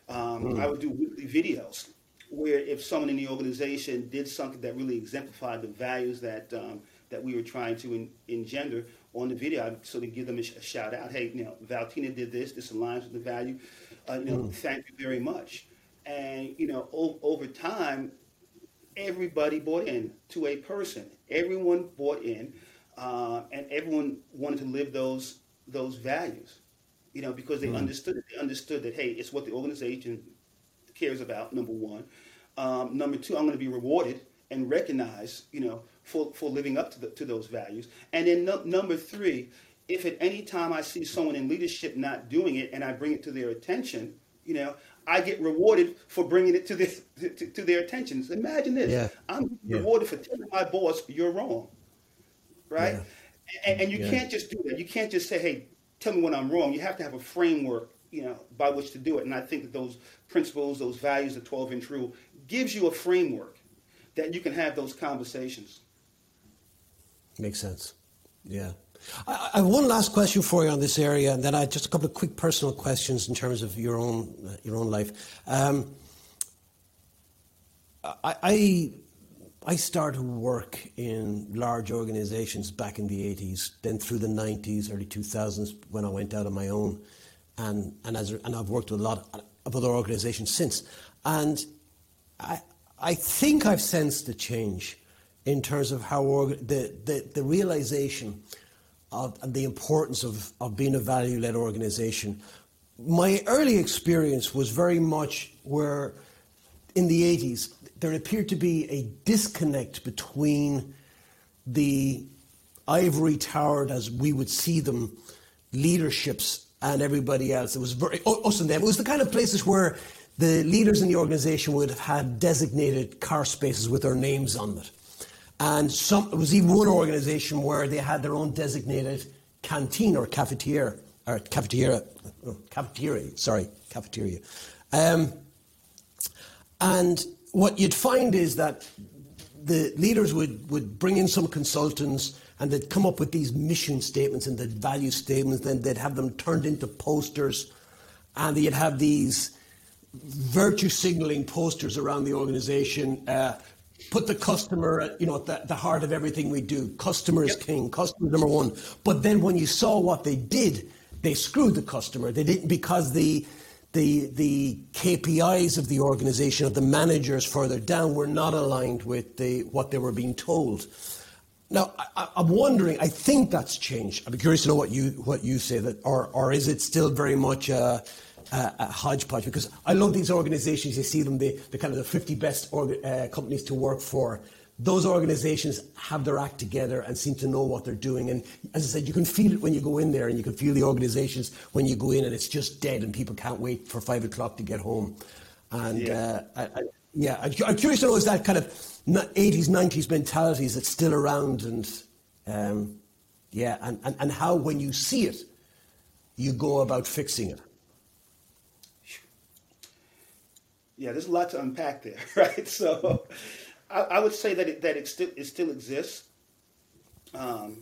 Um, mm. I would do weekly videos where if someone in the organization did something that really exemplified the values that um, that we were trying to in, engender on the video, I'd sort of give them a, sh- a, shout out. Hey, you know, Valtina did this. This aligns with the value. Uh, you know, mm. thank you very much. And you know, o- over time, everybody bought in to a person. Everyone bought in, uh, and everyone wanted to live those those values. You know, because they mm. understood it. They understood that hey, it's what the organization cares about, number one. Um, number two, I'm going to be rewarded and recognized, you know, for, for living up to, the, to those values. And then no, number three, if at any time I see someone in leadership not doing it and I bring it to their attention, you know, I get rewarded for bringing it to, this, to, to their attention. Imagine this. Yeah. I'm yeah. rewarded for telling my boss, you're wrong. Right? Yeah. And, and, you yeah. can't just do that. You can't just say, hey, tell me when I'm wrong. You have to have a framework you know, by which to do it. And I think that those principles, those values, the 12 inch rule, gives you a framework that you can have those conversations. Makes sense. Yeah. I, I have one last question for you on this area, and then I just a couple of quick personal questions in terms of your own uh, your own life. Um, I, I I started work in large organizations back in the 80s, then through the 90s, early 2000s when I went out on my own. And and as and I've worked with a lot of other organisations since, and I I think I've sensed the change in terms of how orga- the, the the realization of the importance of of being a value led organisation my early experience was very much where in the 80s there appeared to be a disconnect between the ivory towered, as we would see them, leaderships and everybody else. It was very us and them. It was the kind of places where the leaders in the organisation would have had designated car spaces with their names on it. And some, it was even one organisation where they had their own designated canteen or cafeteria, or cafeteria, oh, cafeteria, sorry, cafeteria. Um, and what you'd find is that the leaders would, would bring in some consultants and they'd come up with these mission statements and the value statements, then they'd have them turned into posters, and they'd have these virtue signaling posters around the organization. Uh, put the customer at you know, the, the heart of everything we do. Customer is yep. king, customer number one. But then when you saw what they did, they screwed the customer. They didn't because the the the KPIs of the organization of the managers further down were not aligned with the what they were being told. Now, I, am wondering. I think that's changed. I'd be curious to know what you what you say that, or or is it still very much a, a, a hodgepodge? Because I love these organisations. You see them, the, the kind of the 50 best org, uh, companies to work for. Those organisations have their act together and seem to know what they're doing. And as I said, you can feel it when you go in there, and you can feel the organisations when you go in, and it's just dead, and people can't wait for five o'clock to get home. And yeah, uh, I, I, yeah I'm curious to know is that kind of 80s, 90s mentalities that's still around and, um, yeah, and, and, and how when you see it, you go about fixing it. Yeah, there's a lot to unpack there, right? So I, I would say that it, that it still, it still exists. Um,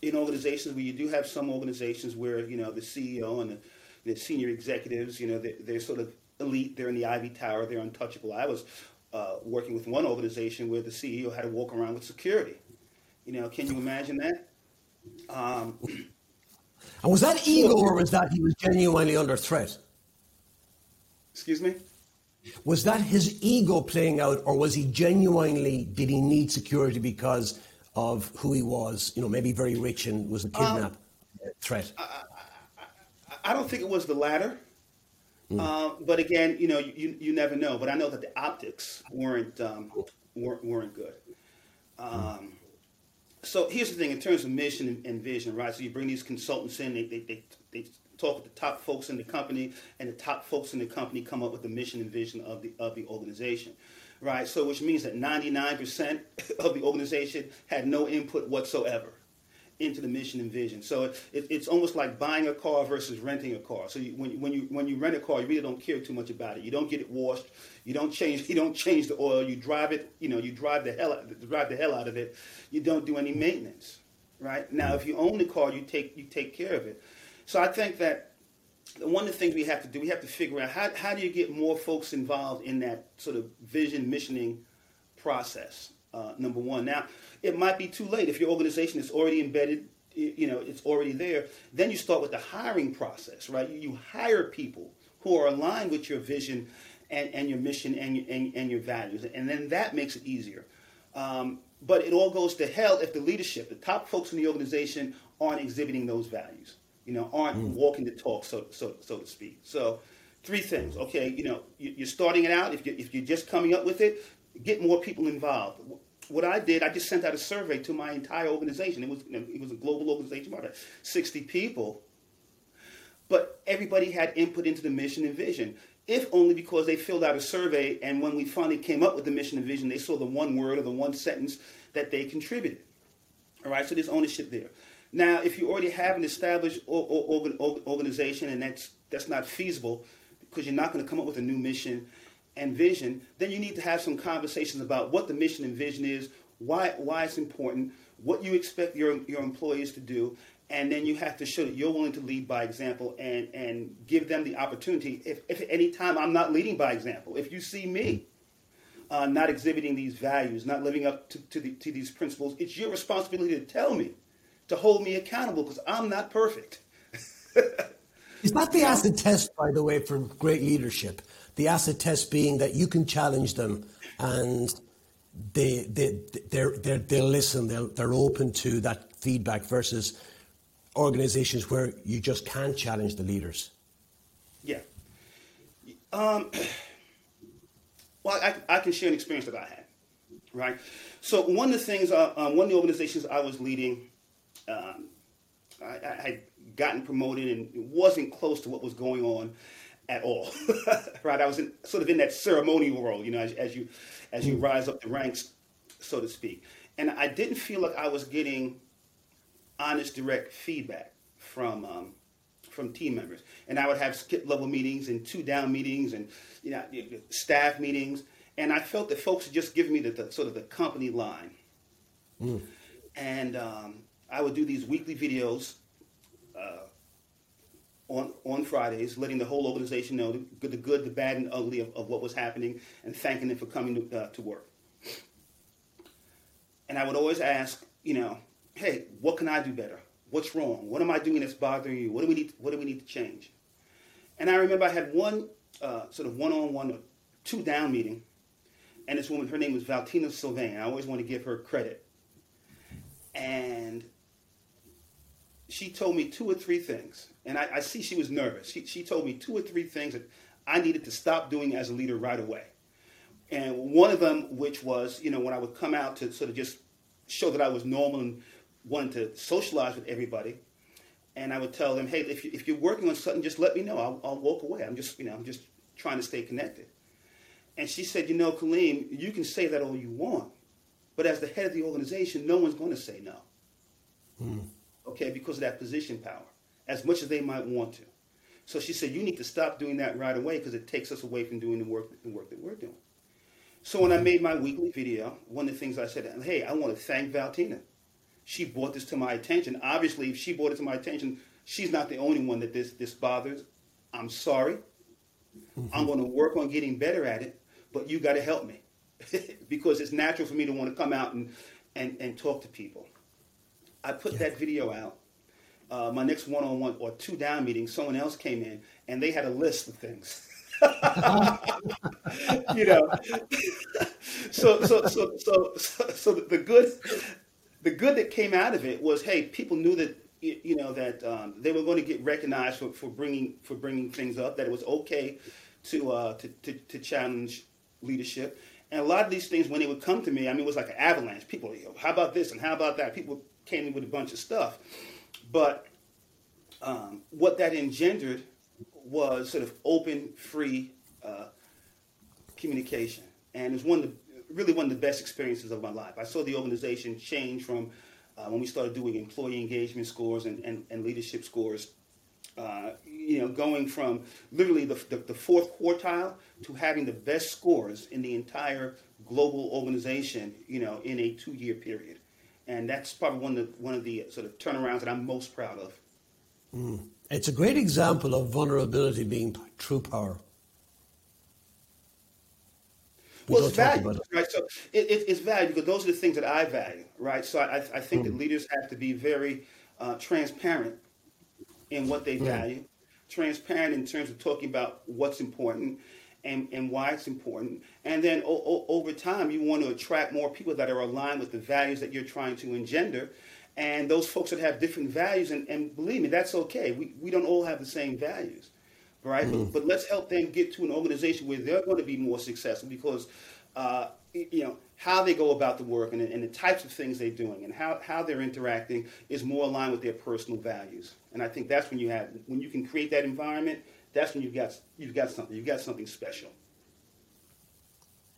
in organizations where you do have some organizations where, you know, the CEO and the, the senior executives, you know, they're, they're sort of elite, they're in the Ivy Tower, they're untouchable. I was uh, working with one organization where the CEO had to walk around with security. You know, can you imagine that? Um, and was that ego, or was that he was genuinely under threat? Excuse me. Was that his ego playing out, or was he genuinely did he need security because of who he was? You know, maybe very rich and was a kidnap um, threat. I, I, I, don't think it was the latter. Mm. Uh, but again, you know, you, you never know. But I know that the optics weren't um, weren't, weren't good. Um, so here's the thing: in terms of mission and, and, vision, right? So you bring these consultants in, they, they, they, they talk with the top folks in the company, and the top folks in the company come up with the mission and vision of the of the organization, right? So which means that 99% of the organization had no input whatsoever into the mission and vision. So it, it, it's almost like buying a car versus renting a car. So you, when, when you when you rent a car, you really don't care too much about it. You don't get it washed. You don't change. You don't change the oil. You drive it. You know, you drive the hell drive the hell out of it. You don't do any maintenance. Right now, if you own the car, you take you take care of it. So I think that one of the things we have to do, we have to figure out how, how do you get more folks involved in that sort of vision missioning process. Uh, number one. Now, it might be too late if your organization is already embedded. You know, it's already there. Then you start with the hiring process, right? You, hire people who are aligned with your vision and, and your mission and, your, and, and your values, and then that makes it easier. Um, but it all goes to hell if the leadership, the top folks in the organization, aren't exhibiting those values. You know, aren't mm. walking the talk, so so so to speak. So, three things. Okay, you know, you're starting it out. If you if you're just coming up with it, get more people involved. What I did, I just sent out a survey to my entire organization. It was you know, it was a global organization, about 60 people, but everybody had input into the mission and vision. If only because they filled out a survey, and when we finally came up with the mission and vision, they saw the one word or the one sentence that they contributed. All right, so there's ownership there. Now, if you already have an established organization and that's that's not feasible because you're not going to come up with a new mission and vision, then you need to have some conversations about what the mission and vision is, why why it's important, what you expect your your employees to do, and then you have to show that you're willing to lead by example and and give them the opportunity. If, if at any time I'm not leading by example, if you see me uh, not exhibiting these values, not living up to, to, the, to these principles, it's your responsibility to tell me, to hold me accountable because I'm not perfect. Is that the acid test, by the way, for great leadership? The acid test being that you can challenge them and they, they, they're, they're, they'll listen, they'll, they're open to that feedback versus, organizations where you just can't challenge the leaders? Yeah. Um, well, I, I can share an experience that I had, right? So one of the things, uh, um, one of the organizations I was leading, um, I, I, had gotten promoted and it wasn't close to what was going on at all, right? I was in, sort of in that ceremonial role, you know, as, as you as you rise up the ranks, so to speak. And I didn't feel like I was getting honest, direct feedback from um, from team members. And I would have skip level meetings and two down meetings and you know staff meetings. And I felt that folks were just giving me the, the sort of the company line. Mm. And um, I would do these weekly videos uh, on on Fridays, letting the whole organization know the good, the, good, the bad, and ugly of, of what was happening, and thanking them for coming to, uh, to work. And I would always ask, you know, hey, what can I do better? What's wrong? What am I doing that's bothering you? What do we need? What do we need to change? And I remember I had one uh, sort of one-on-one, two down meeting, and this woman, her name was Valtina Sylvain. I always want to give her credit. And she told me two or three things, and I, I see she was nervous. She, she told me two or three things that I needed to stop doing as a leader right away. And one of them, which was, you know, when I would come out to sort of just show that I was normal and wanted to socialize with everybody, and I would tell them, hey, if, you, if you're working on something, just let me know. I'll, I'll walk away. I'm just, you know, I'm just trying to stay connected. And she said, you know, Kaliym, you can say that all you want, but as the head of the organization, no one's going to say no. Hmm. Okay, because of that position power, as much as they might want to. So she said, you need to stop doing that right away because it takes us away from doing the work, the work that we're doing. So when I made my weekly video, one of the things I said, hey, I want to thank Valtina she brought this to my attention. Obviously, if she brought it to my attention, she's not the only one that this this bothers. I'm sorry. Mm-hmm. I'm going to work on getting better at it, but you got to help me because it's natural for me to want to come out and and, and talk to people. I put that video out. Uh, my next one-on-one or two down meeting, someone else came in and they had a list of things. you know, so so so so so, so the good the good that came out of it was, hey, people knew that you know that um, they were going to get recognized for, for bringing for bringing things up. That it was okay to, uh, to, to to challenge leadership. And a lot of these things, when they would come to me, I mean, it was like an avalanche. People, you know, how about this and how about that? People came in with a bunch of stuff. But um, what that engendered was sort of open, free uh, communication. And it's one of the really one of the best experiences of my life. I saw the organization change from uh, when we started doing employee engagement scores and, and, and leadership scores, uh, you know, going from literally the, the, the, fourth quartile to having the best scores in the entire global organization, you know, in a two-year period. And that's probably one of the, one of the sort of turnarounds that I'm most proud of. Mm. It's a great example of vulnerability being true power. well, it's value, it. right? So it, it, it's value because those are the things that I value, right? So I, I think mm. that leaders have to be very uh, transparent in what they mm. value, transparent in terms of talking about what's important and, and why it's important. And then o- o- over time, you want to attract more people that are aligned with the values that you're trying to engender. And those folks that have different values, and, and believe me, that's okay. We, we don't all have the same values right? Mm-hmm. But, but, let's help them get to an organization where they're going to be more successful because, uh, you know, how they go about the work and, and, the types of things they're doing and how, how they're interacting is more aligned with their personal values. And I think that's when you have when you can create that environment. That's when you've got you've got something you've got something special.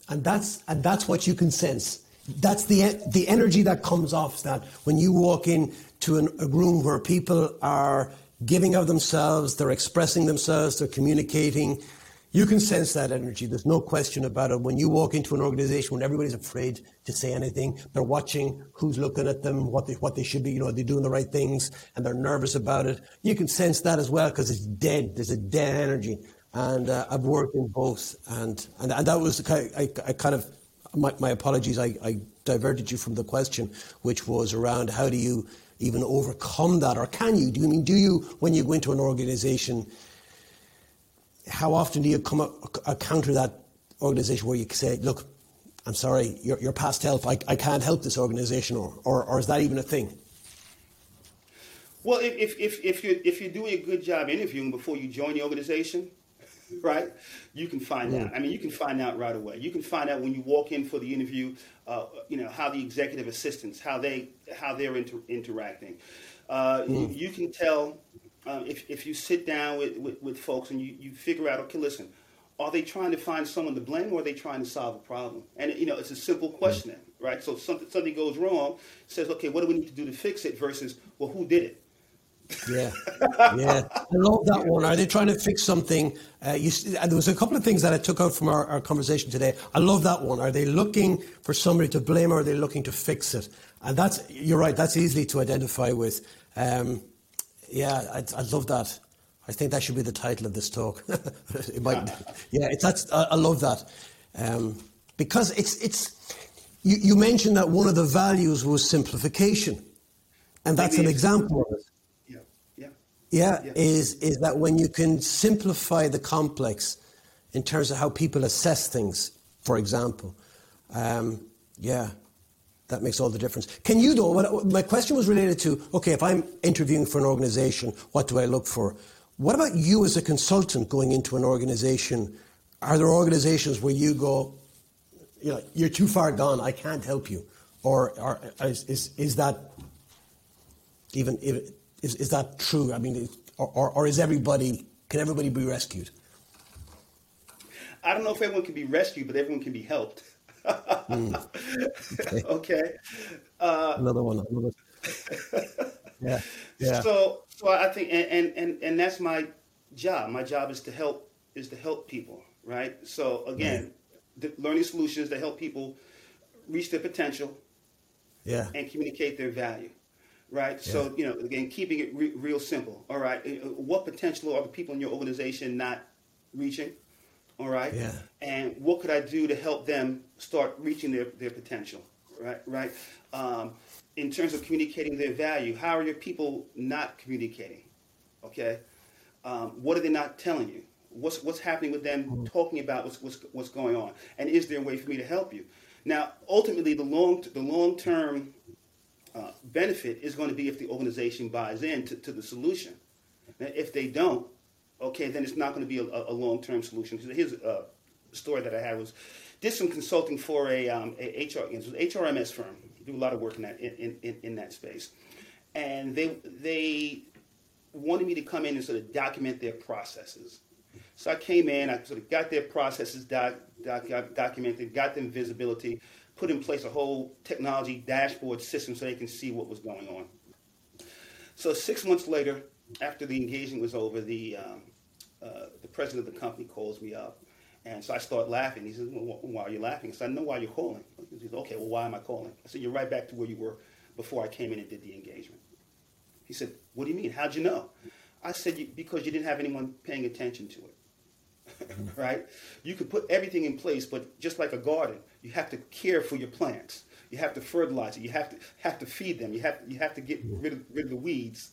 And that's and that's what you can sense. That's the the energy that comes off that when you walk in to an, a room where people are giving of themselves, they're expressing themselves, they're communicating. You can sense that energy. There's no question about it. When you walk into an organization when everybody's afraid to say anything, they're watching who's looking at them, what they, what they should be, you know, are they're doing the right things and they're nervous about it. You can sense that as well because it's dead. There's a dead energy. And uh, I've worked in both. And, and, and that was, I, I, I kind of, my, my apologies, I, I diverted you from the question, which was around how do you even overcome that? Or can you? Do you mean, do you, when you go into an organization, how often do you come a counter that organization where you say, look, I'm sorry, you're, you're past help, I, I can't help this organization, or, or, or is that even a thing? Well, if, if, if, you're, if you're doing a good job interviewing before you join the organization, right, you can find out. I mean, you can find out right away. You can find out when you walk in for the interview, uh, you know, how the executive assistants, how, they, how they're inter- interacting. Uh, mm. you, you, can tell um, if, if you sit down with, with, with folks and you, you figure out, okay, listen, are they trying to find someone to blame or are they trying to solve a problem? And, you know, it's a simple question, right? So something, something goes wrong, says, okay, what do we need to do to fix it versus, well, who did it? Yeah, yeah, I love that one. Are they trying to fix something? Uh, you, and there was a couple of things that I took out from our, our, conversation today. I love that one. Are they looking for somebody to blame, or are they looking to fix it? And that's you're right. That's easily to identify with. Um, yeah, I, I love that. I think that should be the title of this talk. it might, yeah, it's that's. I, I love that um, because it's it's. You, you mentioned that one of the values was simplification, and that's Maybe an example of it. Yeah, yeah, is is that when you can simplify the complex in terms of how people assess things, for example. Um, yeah, that makes all the difference. Can you though? What, my question was related to okay, if I'm interviewing for an organization, what do I look for? What about you as a consultant going into an organization? Are there organizations where you go, you know, you're too far gone, I can't help you, or, or is, is, is that even, is, is that true? I mean, or, or is everybody, can everybody be rescued? I don't know if everyone can be rescued, but everyone can be helped. Mm. Okay. okay. Uh, another one. Another. yeah. Yeah. So, so I think, and, and, and that's my job. My job is to help, is to help people, right? So again, learning solutions to help people reach their potential yeah. and communicate their value right? Yeah. So, you know, again, keeping it re- real simple. All right. Uh, what potential are the people in your organization not reaching? All right. Yeah. And what could I do to help them start reaching their, their potential? Right. Right. Um, in terms of communicating their value, how are your people not communicating? Okay. Um, what are they not telling you? What's what's happening with them mm-hmm. talking about what's, what's what's going on? And is there a way for me to help you? Now, ultimately, the long the long term uh, benefit is going to be if the organization buys in to, to the solution. Now, if they don't, okay, then it's not going to be a, a long-term solution. Here's a story that I had was did some consulting for a, um, a HR HRMS firm. Do a lot of work in that in, in, in that space, and they they wanted me to come in and sort of document their processes. So I came in, I sort of got their processes doc, doc, documented, got them visibility, put in place a whole technology dashboard system so they can see what was going on. So six months later, after the engagement was over, the um, uh, the president of the company calls me up, and so I start laughing. He says, well, "Why are you laughing?" I said, "I know why you're calling." He says, "Okay, well, why am I calling?" I said, "You're right back to where you were before I came in and did the engagement." He said, "What do you mean? How'd you know?" I said, "Because you didn't have anyone paying attention to it." right? You could put everything in place, but just like a garden, you have to care for your plants. You have to fertilize it. You have to have to feed them. You have you have to get rid of, rid of the weeds,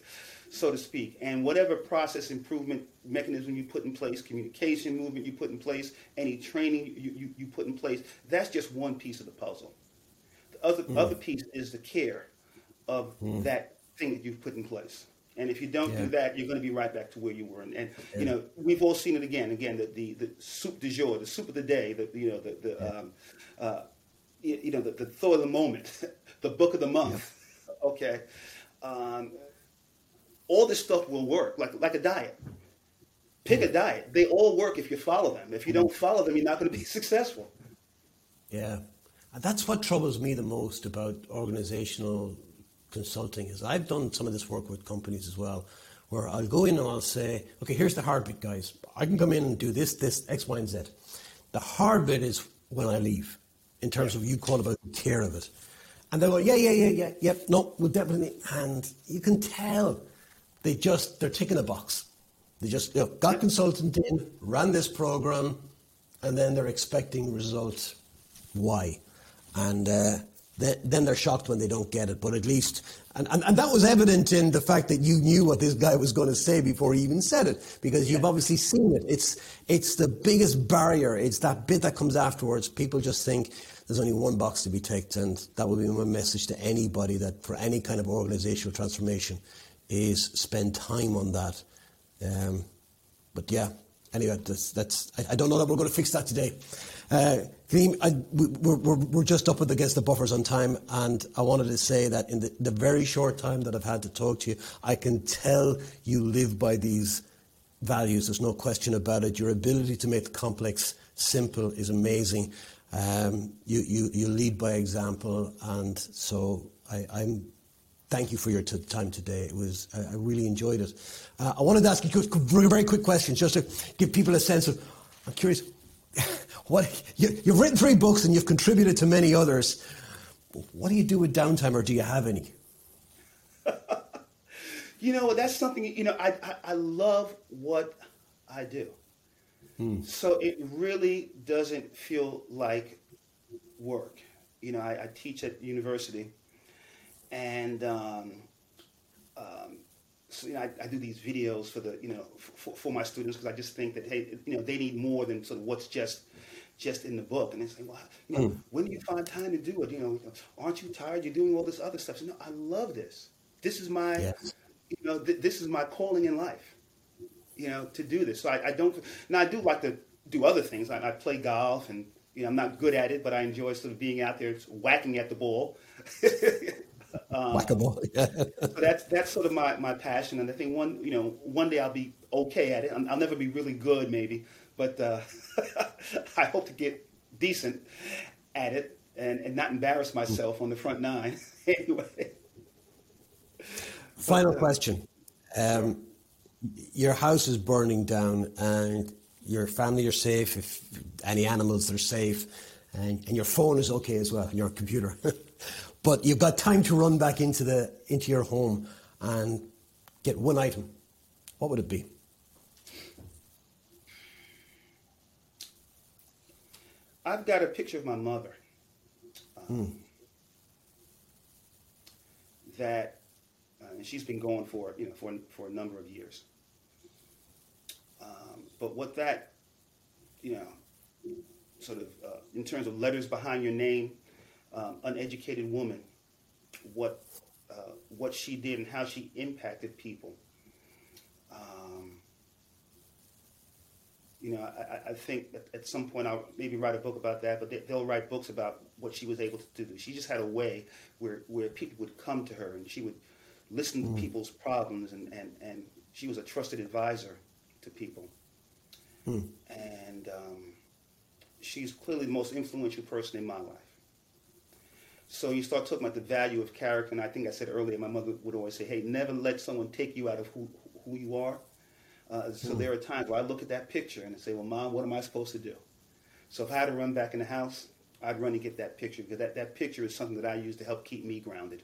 so to speak. And whatever process improvement mechanism you put in place, communication movement you put in place, any training you, you, you put in place, that's just one piece of the puzzle. The other mm. other piece is the care of mm. that thing that you've put in place. And if you don't yeah. do that, you're going to be right back to where you were. And, and yeah. you know, we've all seen it again. Again, the, the, the soup du jour, the soup of the day, the you know the, the yeah. um, uh, you, you, know the, the thought of the moment, the book of the month. Okay, um, all this stuff will work like like a diet. Pick a diet. They all work if you follow them. If you don't follow them, you're not going to be successful. Yeah, that's what troubles me the most about organizational consulting is I've done some of this work with companies as well, where I'll go in and I'll say, okay, here's the hard bit, guys. I can come in and do this, this, X, Y, and Z. The hard bit is when I leave, in terms of you call about care of it. And they go, yeah, yeah, yeah, yeah, yep, no, we'll definitely. And you can tell they just, they're ticking a box. They just you know, got consultant in, ran this program, and then they're expecting results. Why? And uh, then they're shocked when they don't get it. But at least, and, and, and, that was evident in the fact that you knew what this guy was going to say before he even said it, because you've obviously seen it. It's, it's the biggest barrier. It's that bit that comes afterwards. People just think there's only one box to be ticked, and that would be my message to anybody that for any kind of organizational transformation, is spend time on that. Um, but yeah, anyway, that's, that's I, I, don't know that we're going to fix that today. Uh, I, we're, we're, we're, just up against the buffers on time, and I wanted to say that in the, the very short time that I've had to talk to you, I can tell you live by these values. There's no question about it. Your ability to make the complex simple is amazing. Um, you, you, you lead by example, and so I, am thank you for your t- time today. It was I, I really enjoyed it. Uh, I wanted to ask you a very quick question, just to give people a sense of. I'm curious. what you, you've written three books and you've contributed to many others. What do you do with downtime, or do you have any? you know, that's something. You know, I I, I love what I do. Hmm. So it really doesn't feel like work. You know, I, I teach at university, and um, um, so, you know, I, I, do these videos for the you know for, for my students because I just think that hey, you know, they need more than sort of what's just just in the book. And they say, well, you know, mm. when do you find time to do it? You know, aren't you tired? You're doing all this other stuff. So, no, I love this. This is my, yes. you know, th- this is my calling in life. You know, to do this. So I, I don't. Now I do like to do other things. I, I play golf and you know, I'm not good at it, but I enjoy sort of being out there whacking at the ball. Um, Whack-a-mole. Yeah. so that's that's sort of my, my passion, and I think one you know one day I'll be okay at it. i will never be really good, maybe, but uh, I hope to get decent at it and, and not embarrass myself on the front nine. anyway. Final but, uh, question. Um, your house is burning down, and your family are safe. If any animals they're safe, and, and your phone is okay as well, and your computer. But you've got time to run back into, the, into your home and get one item. What would it be? I've got a picture of my mother um, mm. that uh, she's been going for you know for for a number of years. Um, but what that you know sort of uh, in terms of letters behind your name um, uneducated woman, what uh, what she did and how she impacted people. Um, you know, I, I think at, at, some point I'll maybe write a book about that, but they, will write books about what she was able to do. She just had a way where, where people would come to her and she would listen to mm. people's problems, and, and, and she was a trusted advisor to people. Mm. And um, she's clearly the most influential person in my life. So you start talking about the value of character, and I think I said earlier, my mother would always say, "Hey, never let someone take you out of who who you are." Uh, so mm. there are times where I look at that picture and I say, "Well, mom, what am I supposed to do?" So if I had to run back in the house, I'd run and get that picture because that, that picture is something that I use to help keep me grounded.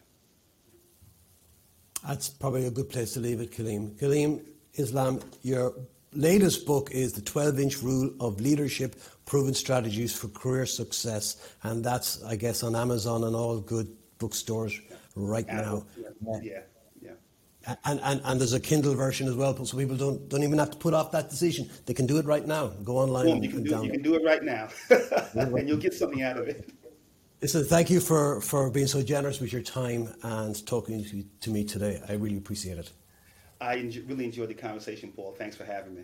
That's probably a good place to leave it, Kaliym. Kaliym Islam, your latest book is The 12 Inch Rule of Leadership Proven Strategies for Career Success. And that's, I guess, on Amazon and all good bookstores right now. Yeah, yeah. yeah. And, and, and there's a Kindle version as well, so people don't, don't even have to put off that decision. They can do it right now. Go online well, you can, do, you can do it right now, and you'll get something out of it. Listen, thank you for, for being so generous with your time and talking to, to me today. I really appreciate it. I really enjoyed the conversation, Paul. Thanks for having me.